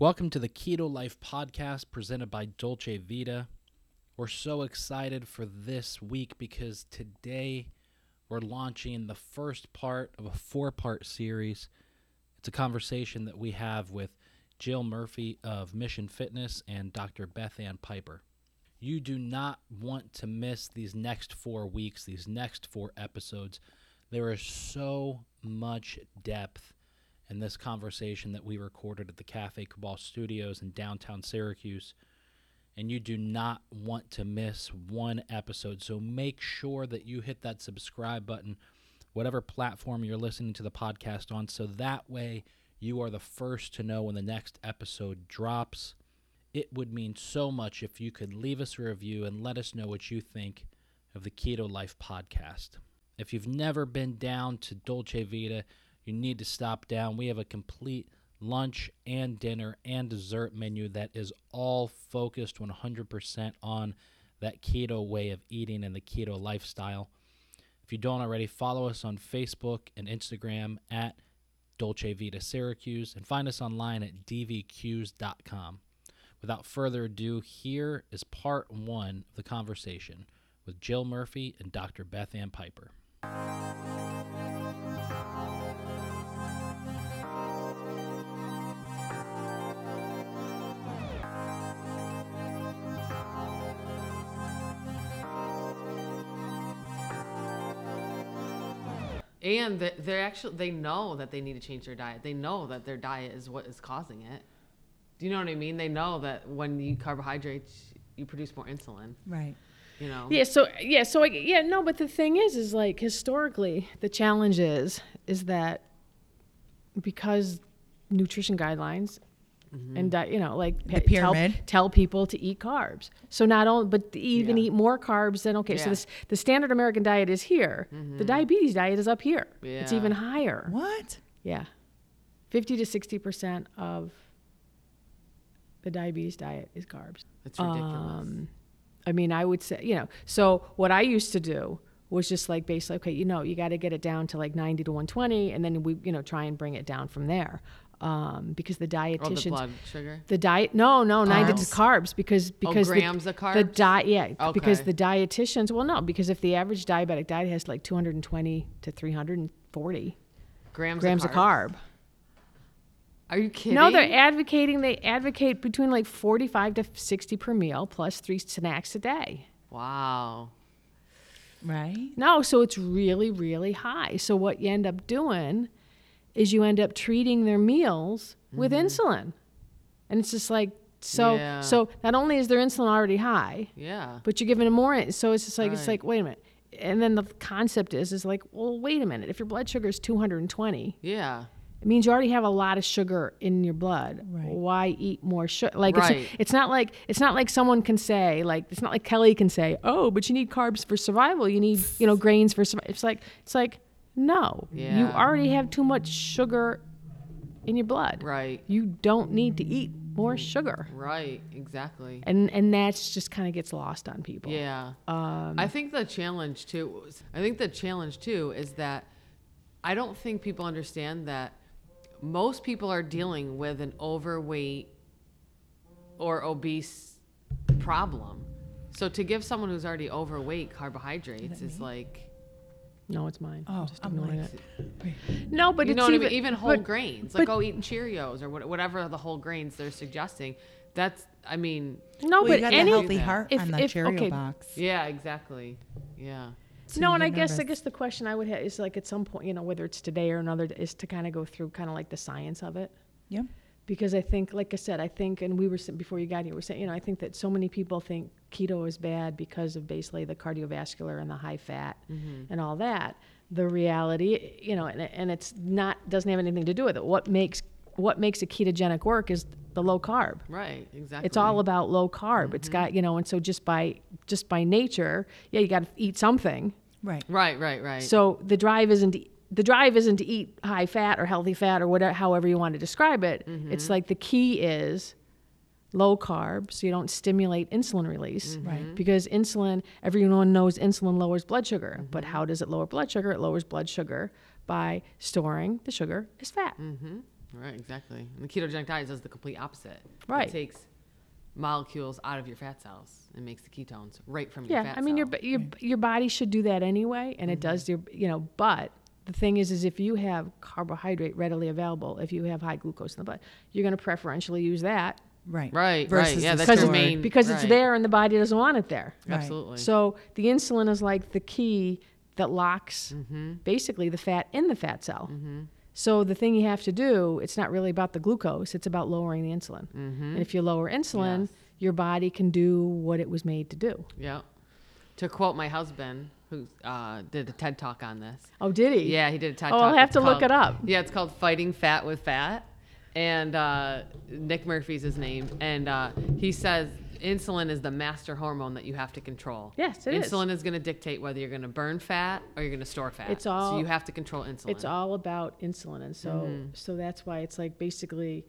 Welcome to the Keto Life podcast presented by Dolce Vita. We're so excited for this week because today we're launching the first part of a four part series. It's a conversation that we have with Jill Murphy of Mission Fitness and Dr. Beth Anne Piper. You do not want to miss these next four weeks, these next four episodes. There is so much depth in this conversation that we recorded at the Cafe Cabal Studios in downtown Syracuse. And you do not want to miss one episode. So make sure that you hit that subscribe button, whatever platform you're listening to the podcast on, so that way you are the first to know when the next episode drops. It would mean so much if you could leave us a review and let us know what you think of the Keto Life podcast. If you've never been down to Dolce Vita, you need to stop down. We have a complete lunch and dinner and dessert menu that is all focused 100% on that keto way of eating and the keto lifestyle. If you don't already, follow us on Facebook and Instagram at Dolce Vita Syracuse and find us online at dvcuse.com. Without further ado, here is part one of the conversation with Jill Murphy and Dr. Beth Anne Piper. And they- they're actually they know that they need to change their diet. They know that their diet is what is causing it. Do you know what I mean? They know that when you eat carbohydrates, you produce more insulin. Right. You know. Yeah, so yeah, so I, yeah, no, but the thing is, is like historically, the challenge is, is that because nutrition guidelines and di- you know, like The pe- tell, pyramid. tell people to eat carbs. So not only, but even Yeah. eat more carbs than okay. So this the standard American diet is here. The diabetes diet is up here. It's even higher. What? Yeah, fifty to sixty percent of the diabetes diet is carbs. That's ridiculous. Um, I mean, I would say, you know, so what I used to do was just like basically, okay, you know, you got to get it down to like 90 to 120, and then we, you know, try and bring it down from there. Um, because the or dietitians, the blood sugar. the diet, no, no, 90 to carbs because, because the- grams of The carbs? The diet, yeah, because the dietitians, well, no, because if the average diabetic diet has like 220 to 340 Grams, grams of, of carb. Are you kidding? No, they're advocating. They advocate between like forty-five to sixty per meal, plus three snacks a day. wow. Right. No, so it's really, really high. So what you end up doing is you end up treating their meals with mm-hmm. insulin, and it's just like so. Yeah. So not only is their insulin already high, Yeah. but you're giving them more. So it's just like it's like wait a minute. And then the concept is is like, well, wait a minute. If your blood sugar is 220, Yeah. it means you already have a lot of sugar in your blood. Right. Why eat more sugar? Like Right. it's, it's not like it's not like someone can say like it's not like Kelly can say, "Oh, but you need carbs for survival. You need, you know, grains for survival." It's like it's like no. You already have too much sugar in your blood. Right. You don't need to eat more sugar. Right. Exactly. And and that's just kind of gets lost on people. Yeah. Um, I think the challenge too. I think the challenge too is that I don't think people understand that most people are dealing with an overweight or obese problem. So to give someone who's already overweight carbohydrates is like no, it's mine. Oh, just I'm ignoring like, it. No, but you it's know what even, I mean? Even whole but- grains, like but- oh, eating Cheerios or whatever the whole grains they're suggesting. That's I mean, No, well, but you got any healthy that. heart if- on the if- Cheerio okay. box. yeah, exactly, yeah, So no, and I get guess I guess the question I would have is like at some point, you know, whether it's today or another, is to kind of go through kind of like the science of it. Yeah. Because I think, like I said, I think, and we were before you got here, we are saying, you know, I think that so many people think keto is bad because of basically the cardiovascular and the high fat mm-hmm. and all that. The reality, you know, and, and it's not doesn't have anything to do with it. What makes what makes a ketogenic work is the low carb. right, exactly. It's all about low carb. It's mm-hmm. got you know, and so just by just by nature, yeah, you got to eat something. Right. right, right, right. So the drive isn't to, the drive isn't to eat high fat or healthy fat or whatever, however you want to describe it. Mm-hmm. It's like the key is low carb, so you don't stimulate insulin release. Mm-hmm. Right. Because insulin, everyone knows insulin lowers blood sugar, mm-hmm. but how does it lower blood sugar? It lowers blood sugar by storing the sugar as fat. Right, exactly. And the ketogenic diet does the complete opposite. Right. It takes molecules out of your fat cells and makes the ketones right from your fat. Yeah, I mean your cell. b- your your body should do that anyway, and it does. Your you know, but the thing is, is if you have carbohydrate readily available, if you have high glucose in the blood, you're going to preferentially use that Right. Right, right. Yeah, that's because your stored- main. because it's there and the body doesn't want it there. Right. Absolutely. So the insulin is like the key that locks Mm-hmm. basically the fat in the fat cell. So the thing you have to do, it's not really about the glucose; it's about lowering the insulin. Mm-hmm. And if you lower insulin, Yes. your body can do what it was made to do. yeah. To quote my husband, who uh, did a TED talk on this. Oh, did he? Yeah, he did a TED Oh, talk. I'll have It's to look it up. Yeah, it's called Fighting Fat with Fat. And uh, Nick Murphy's his name. And uh, he says insulin is the master hormone that you have to control. Yes, it is. insulin is going to dictate whether you're going to burn fat or you're going to store fat. It's all, so you have to control insulin. It's all about insulin, and so Mm-hmm. so that's why it's like basically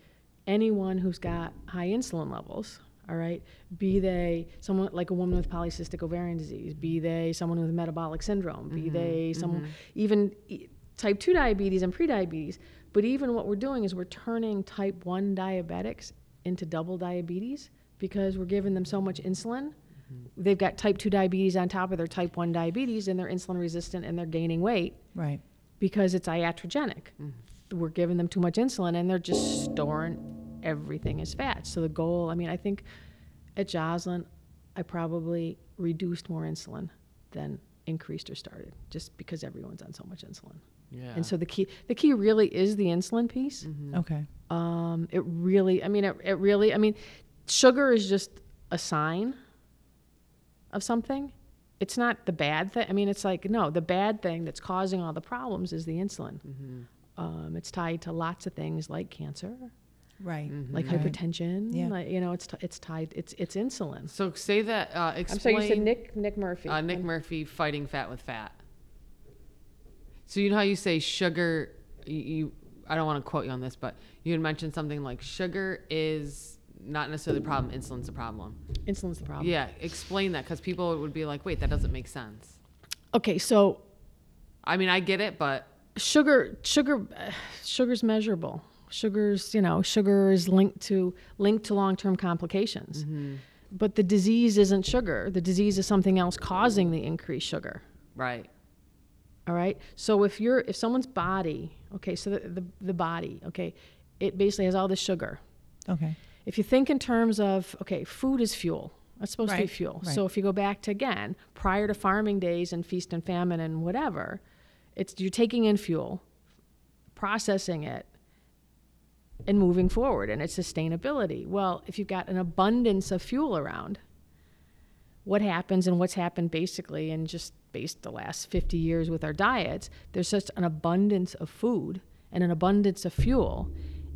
anyone who's got high insulin levels. All right, be they someone like a woman with polycystic ovarian disease, be they someone with metabolic syndrome, be Mm-hmm. they someone even e- type two diabetes and prediabetes. But even what we're doing is we're turning type one diabetics into double diabetes because we're giving them so much insulin. Mm-hmm. They've got type two diabetes on top of their type one diabetes, and they're insulin resistant and they're gaining weight Right. because it's iatrogenic. Mm-hmm. We're giving them too much insulin and they're just storing everything is fat. So the goal, I mean, I think at Joslin, I probably reduced more insulin than increased or started just because everyone's on so much insulin. yeah. And so the key the key really is the insulin piece. Mm-hmm. Okay. Um, it really, I mean, it, it really, I mean, sugar is just a sign of something. It's not the bad thing. I mean, it's like, no, the bad thing that's causing all the problems is the insulin. Mm-hmm. Um, it's tied to lots of things like cancer, Right. like Right. hypertension. Yeah. Like, you know, it's, t- it's tied, it's, it's insulin. so say that. Uh, I'm sorry, you said Nick, Nick Murphy. Uh, Nick I'm- Murphy fighting fat with fat. So you know how you say sugar? You, you I don't want to quote you on this, but you had mentioned something like sugar is not necessarily the problem. Insulin's the problem. Insulin's the problem. Yeah, explain that because people would be like, "Wait, that doesn't make sense." Okay, so I mean, I get it, but sugar sugar uh, sugar's measurable sugar's you know sugar is linked to linked to long-term complications. Mm-hmm. But the disease isn't sugar. The disease is something else causing the increased sugar. Right. all right? So if you're if someone's body okay so the, the, the body okay it basically has all the sugar. Okay. if you think in terms of okay food is fuel. That's supposed to be Right, fuel. Right. so if you go back to again prior to farming days and feast and famine and whatever it's you're taking in fuel processing it and moving forward and it's sustainability. Well if you've got an abundance of fuel around what happens and what's happened basically in just based the last 50 years with our diets there's such an abundance of food and an abundance of fuel.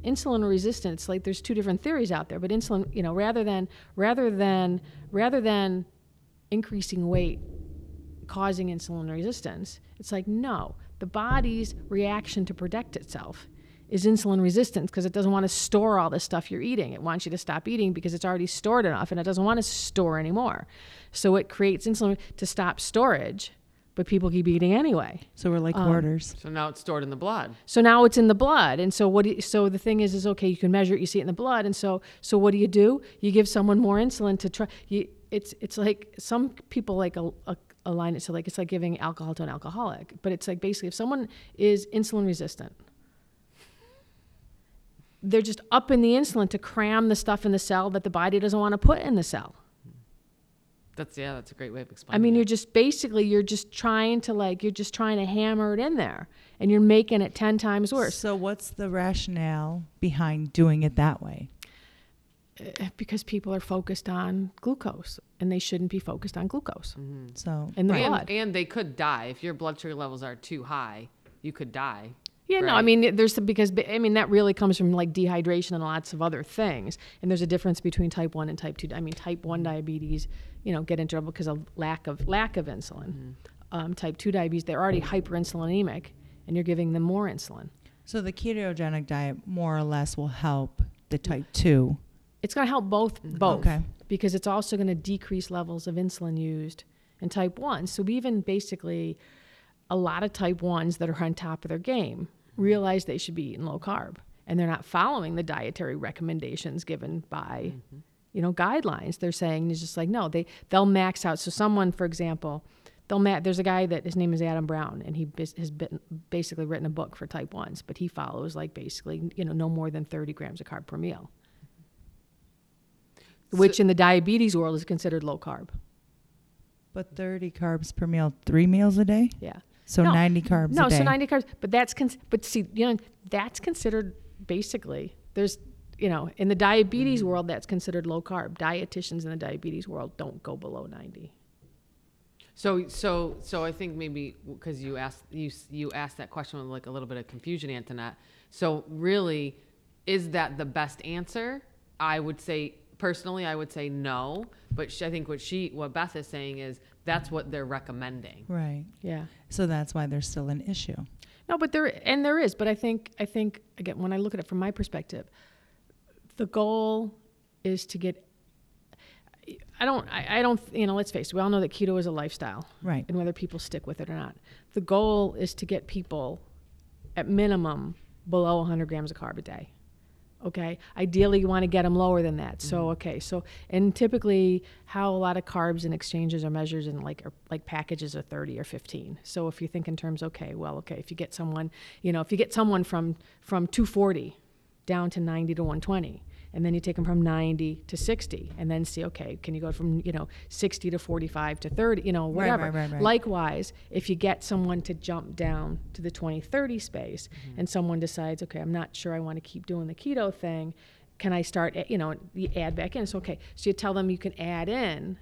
Insulin resistance like there's two different theories out there but insulin you know rather than rather than rather than increasing weight causing insulin resistance it's like no the body's reaction to protect itself is insulin resistance because it doesn't want to store all the stuff you're eating. It wants you to stop eating because it's already stored enough and it doesn't want to store anymore. So it creates insulin to stop storage, but people keep eating anyway. So we're Um, like hoarders. So now it's stored in the blood. So now it's in the blood, and so what? Do you, so the thing is, is okay. You can measure it. You see it in the blood, and so so what do you do? You give someone more insulin to try. You, it's it's like some people like a, a, align it so like it's like giving alcohol to an alcoholic, but it's like basically if someone is insulin resistant, they're just upping the insulin to cram the stuff in the cell that the body doesn't want to put in the cell. That's yeah. That's a great way of explaining. I mean, it. you're just basically you're just trying to like you're just trying to hammer it in there, and you're making it ten times worse. So what's the rationale behind doing it that way? Uh, because people are focused on glucose and they shouldn't be focused on glucose So in the and, blood. and they could die if your blood sugar levels are too high. You could die. Yeah, no, I mean there's some, because I mean that really comes from like dehydration and lots of other things. And there's a difference between type 1 and type 2. I mean type 1 diabetes, you know, get in trouble because of lack of lack of insulin. Um, type 2 diabetes, they're already hyperinsulinemic and you're giving them more insulin. so the ketogenic diet more or less will help the type two. It's going to help both both Okay. because it's also going to decrease levels of insulin used in type 1. So we even basically a lot of type 1s that are on top of their game realize they should be eating low carb and they're not following the dietary recommendations given by mm-hmm. you know guidelines. They're saying it's just like no they they'll max out. So someone for example they'll ma- there's a guy that his name is adam brown and he bis- has been basically written a book for type 1s but he follows like basically you know no more than 30 grams of carb per meal. Which in the diabetes world is considered low carb. But 30 carbs per meal, three meals a day? yeah So No, 90 carbs no a day. so 90 carbs but that's cons- but see you know that's considered basically there's you know in the diabetes Mm-hmm. world that's considered low carb dietitians in the diabetes world don't go below 90 So so so I think maybe because you asked you you asked that question with like a little bit of confusion, Antoinette. So really, is that the best answer? I would say personally, I would say no. But sh I think what she what Beth is saying is that's what they're recommending. Right. yeah So that's why there's still an issue. No, but there and there is, but I think I think again when I look at it from my perspective, the goal is to get. I don't. I, I don't. You know. Let's face it. We all know that keto is a lifestyle, Right. and whether people stick with it or not, the goal is to get people, at minimum, below 100 grams of carb a day. Okay. Ideally, you want to get them lower than that. So mm-hmm. okay. So and typically, how a lot of carbs and exchanges are measured in like like packages of 30 or 15. So if you think in terms, okay, well, okay, if you get someone, you know, if you get someone from from 240 down to 90 to 120 and then you take them from 90 to 60 and then see okay can you go from you know 60 to 45 to 30 you know whatever right, right, right. likewise if you get someone to jump down to the 20 30 space Mm-hmm. and someone decides okay i'm not sure i want to keep doing the keto thing can i start you know you add back in so okay so you tell them you can add in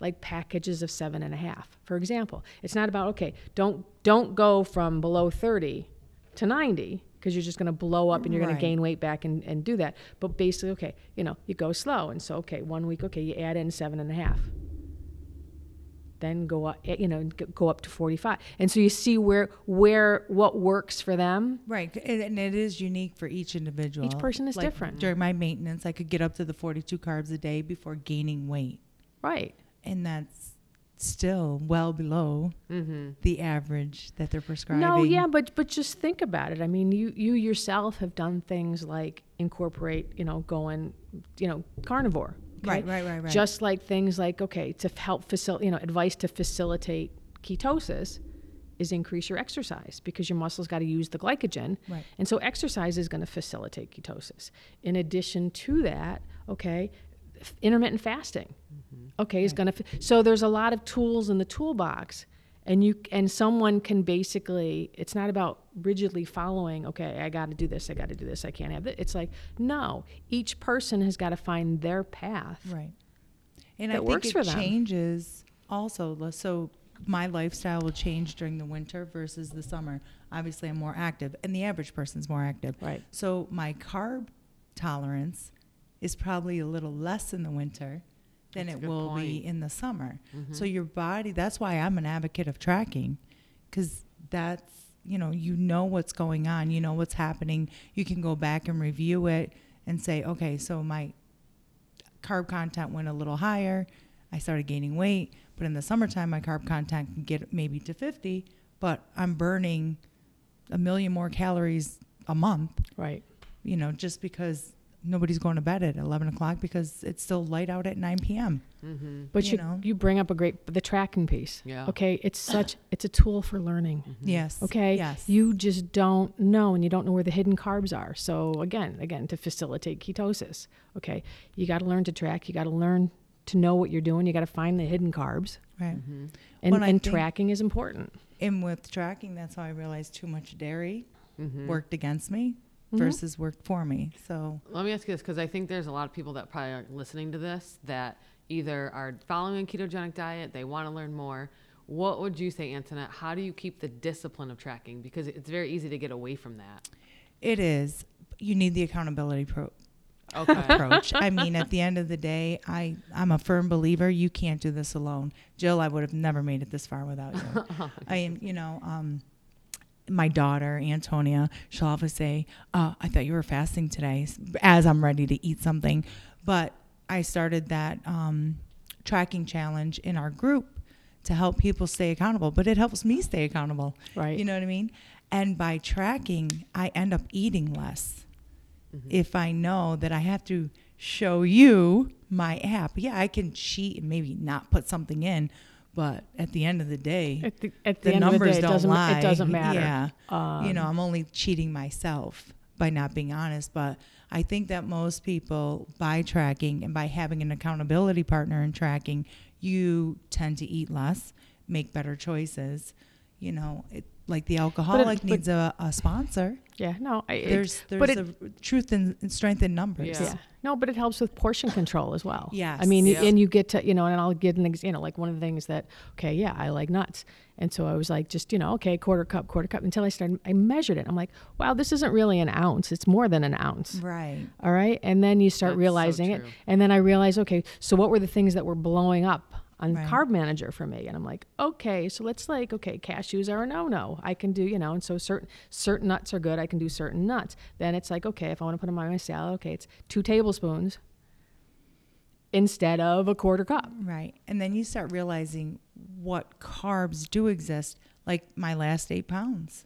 like packages of seven and a half for example it's not about okay don't don't go from below 30 to 90 because you're just going to blow up and you're going Right. to gain weight back and, and do that but basically okay you know you go slow and so okay one week okay you add in seven and a half then go up eh, you know go up to 45 and so you see where where what works for them Right. And and it is unique for each individual. Each person is Like, different. During my maintenance, I could get up to the 42 carbs a day before gaining weight. right And that's still well below Mm-hmm. the average that they're prescribing. No, yeah, but but just think about it. I mean, you you yourself have done things like incorporate, you know, going, you know, carnivore. okay? Right, right, right, right. Just like things like okay, to help facilitate, you know, advice to facilitate ketosis is increase your exercise because your muscles got to use the glycogen. Right. And so exercise is going to facilitate ketosis. In addition to that, okay, intermittent fasting, okay, is going to. So there's a lot of tools in the toolbox, and you and someone can basically. It's not about rigidly following. Okay, I got to do this. I got to do this. I can't have it It's like no. Each person has got to find their path. Right. And I think works it changes also. So my lifestyle will change during the winter versus the summer. Obviously, I'm more active, and the average person's more active. Right. So my carb tolerance is probably a little less in the winter than That's it will be point. Mm-hmm. in the summer. So your body, that's why I'm an advocate of tracking cuz that's, you know, you know what's going on, you know what's happening. You can go back and review it and say, "Okay, so my carb content went a little higher. I started gaining weight, but in the summertime my carb content can get maybe to 50, but I'm burning a million more calories a month Right. you know, just because nobody's going to bed at 11 o'clock because it's still light out at 9 p.m. Mm-hmm. But You you, know. you bring up a great the tracking piece. Yeah. Okay, it's such it's a tool for learning. Yes. Okay. Yes. You just don't know, and you don't know where the hidden carbs are. So again, again, to facilitate ketosis, okay, you got to learn to track. You got to learn to know what you're doing. You got to find the hidden carbs, right. Mm-hmm. and, Well, and think- tracking is important. And with tracking, that's how I realized too much dairy Mm-hmm. worked against me Mhm. versus worked for me. So Let me ask you this because I think there's a lot of people that probably are listening to this that either are following a ketogenic diet, they want to learn more. What would you say, Antoinette? How do you keep the discipline of tracking? Because it's very easy to get away from that. it is. You need the accountability pro- Okay. approach. I mean, at the end of the day, I I'm a firm believer you can't do this alone. Jill, I would have never made it this far without you. I am, you know, um, my daughter Antonia, she'll always say, uh, "I thought you were fasting today," as I'm ready to eat something. But I started that um, tracking challenge in our group to help people stay accountable. But it helps me stay accountable. Right. You know what I mean? And by tracking, I end up eating less. Mm-hmm. If I know that I have to show you my app, yeah, I can cheat and maybe not put something in, but at the end of the day, At the, at the, the end of the numbers day, it don't doesn't, lie. it doesn't matter. Yeah. Um, you know, I'm only cheating myself by not being honest. But I think that most people, by tracking and by having an accountability partner in tracking, you tend to eat less, make better choices. You know, it, like the alcoholic needs a, a sponsor. Yeah, no, I, it- There's there's but it- a truth and and strength in numbers. Yeah. Yeah. No, but it helps with portion control as well. Yeah, I mean, Yeah. and you get to, you know, and I'll get an example, you know, like one of the things that, okay, yeah, I like nuts. And so I was like, just, you know, okay, quarter cup, quarter cup until I started, I measured it. I'm like, wow, this isn't really an ounce. It's more than an ounce. Right. All right. And then you start That's so realizing it. And then I realized, okay, so what were the things that were blowing up on Right. Carb Manager for me? And I'm like, okay, so let's like, okay, cashews are a no no. I can do, you know, and so certain certain nuts are good. I can do certain nuts. Then it's like, okay, if I want to put them on my salad, okay, it's two tablespoons instead of a quarter cup. Right. And then you start realizing what carbs do exist, like my last eight pounds,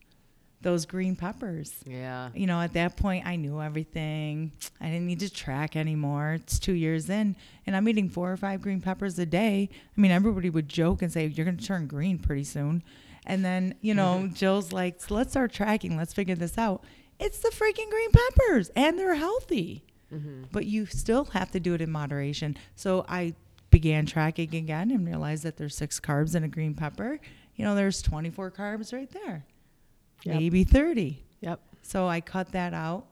those green peppers. Yeah. You know, at that point, I knew everything. I didn't need to track anymore. It's two years in, and I'm eating four or five green peppers a day. I mean, everybody would joke and say, You're going to turn green pretty soon. And then, you know, Jill's like, so Let's start tracking. Let's figure this out. It's the freaking green peppers, and they're healthy. Mm-hmm. But you still have to do it in moderation. So I began tracking again and realized that there's six carbs in a green pepper. You know, there's 24 carbs right there, Yep. maybe 30. Yep. So I cut that out,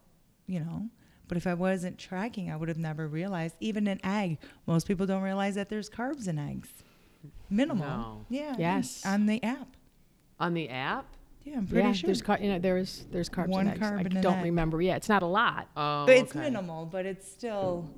you know. But if I wasn't tracking, I would have never realized. Even an egg, most people don't realize that there's carbs in eggs. Minimal. No. Yeah. Yes. On the app. On the app? Yeah, I'm pretty yeah, sure. there's car- you know there's there's carbs One in eggs. carb I don't egg. remember. Yeah, it's not a lot. Oh, but it's okay. minimal, but it's still.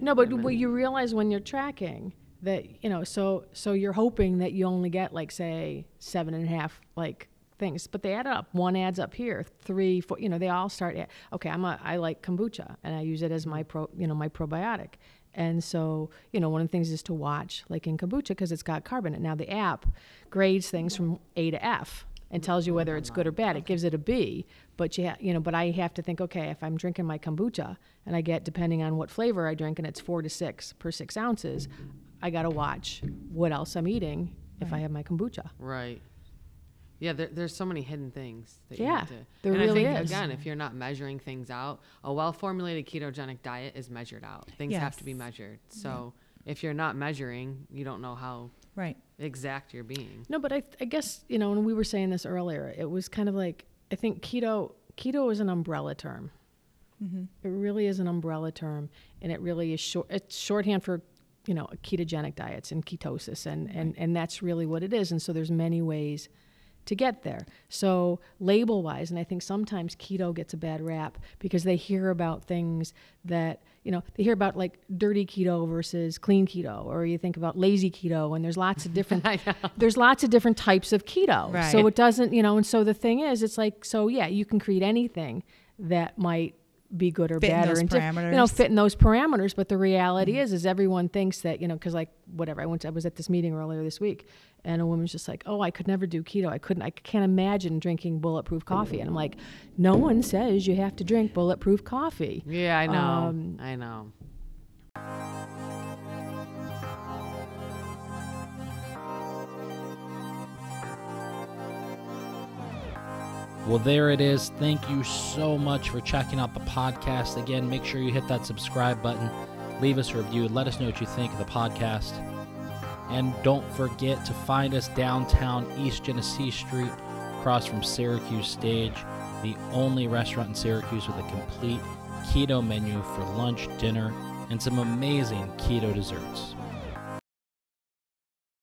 No, but what you realize when you're tracking that you know, so so you're hoping that you only get like say seven and a half like things, but they add up. One adds up here, three, four. You know, they all start. At, okay, I'm a I like kombucha and I use it as my pro you know my probiotic. And so, you know, one of the things is to watch, like in kombucha, because it's got carbon. it. Now, the app grades things from A to F and tells you whether it's good or bad. It gives it a B, but you, ha- you know, but I have to think, okay, if I'm drinking my kombucha and I get, depending on what flavor I drink, and it's four to six per six ounces, I got to watch what else I'm eating if I have my kombucha. Right. Yeah, there, there's so many hidden things that you Yeah, have to. there and really I think, is. Again, if you're not measuring things out, a well-formulated ketogenic diet is measured out. Things have to be measured. So if you're not measuring, you don't know how Right. exact you're being. No, but I, I guess you know, and we were saying this earlier. It was kind of like I think keto keto is an umbrella term. Mm-hmm. It really is an umbrella term, and it really is short. It's shorthand for you know ketogenic diets and ketosis, and and and that's really what it is. And so there's many ways to get there. So label wise, and I think sometimes keto gets a bad rap because they hear about things that you know they hear about like dirty keto versus clean keto, or you think about lazy keto, and there's lots of different there's lots of different types of keto. So it doesn't you know, and so the thing is, it's like so yeah, you can create anything that might be good or Fit bad or in you know. Mm-hmm. fit in those parameters but the reality is is everyone thinks that you know because like whatever i went to, i was at this meeting earlier this week and a woman's just like oh i could never do keto i couldn't i can't imagine drinking bulletproof coffee and i'm like no one says you have to drink bulletproof coffee Yeah, I know. Um, I know. Well, there it is. Thank you so much for checking out the podcast. Again, make sure you hit that subscribe button, leave us a review, let us know what you think of the podcast. And don't forget to find us downtown East Genesee Street, across from Syracuse Stage, the only restaurant in Syracuse with a complete keto menu for lunch, dinner, and some amazing keto desserts.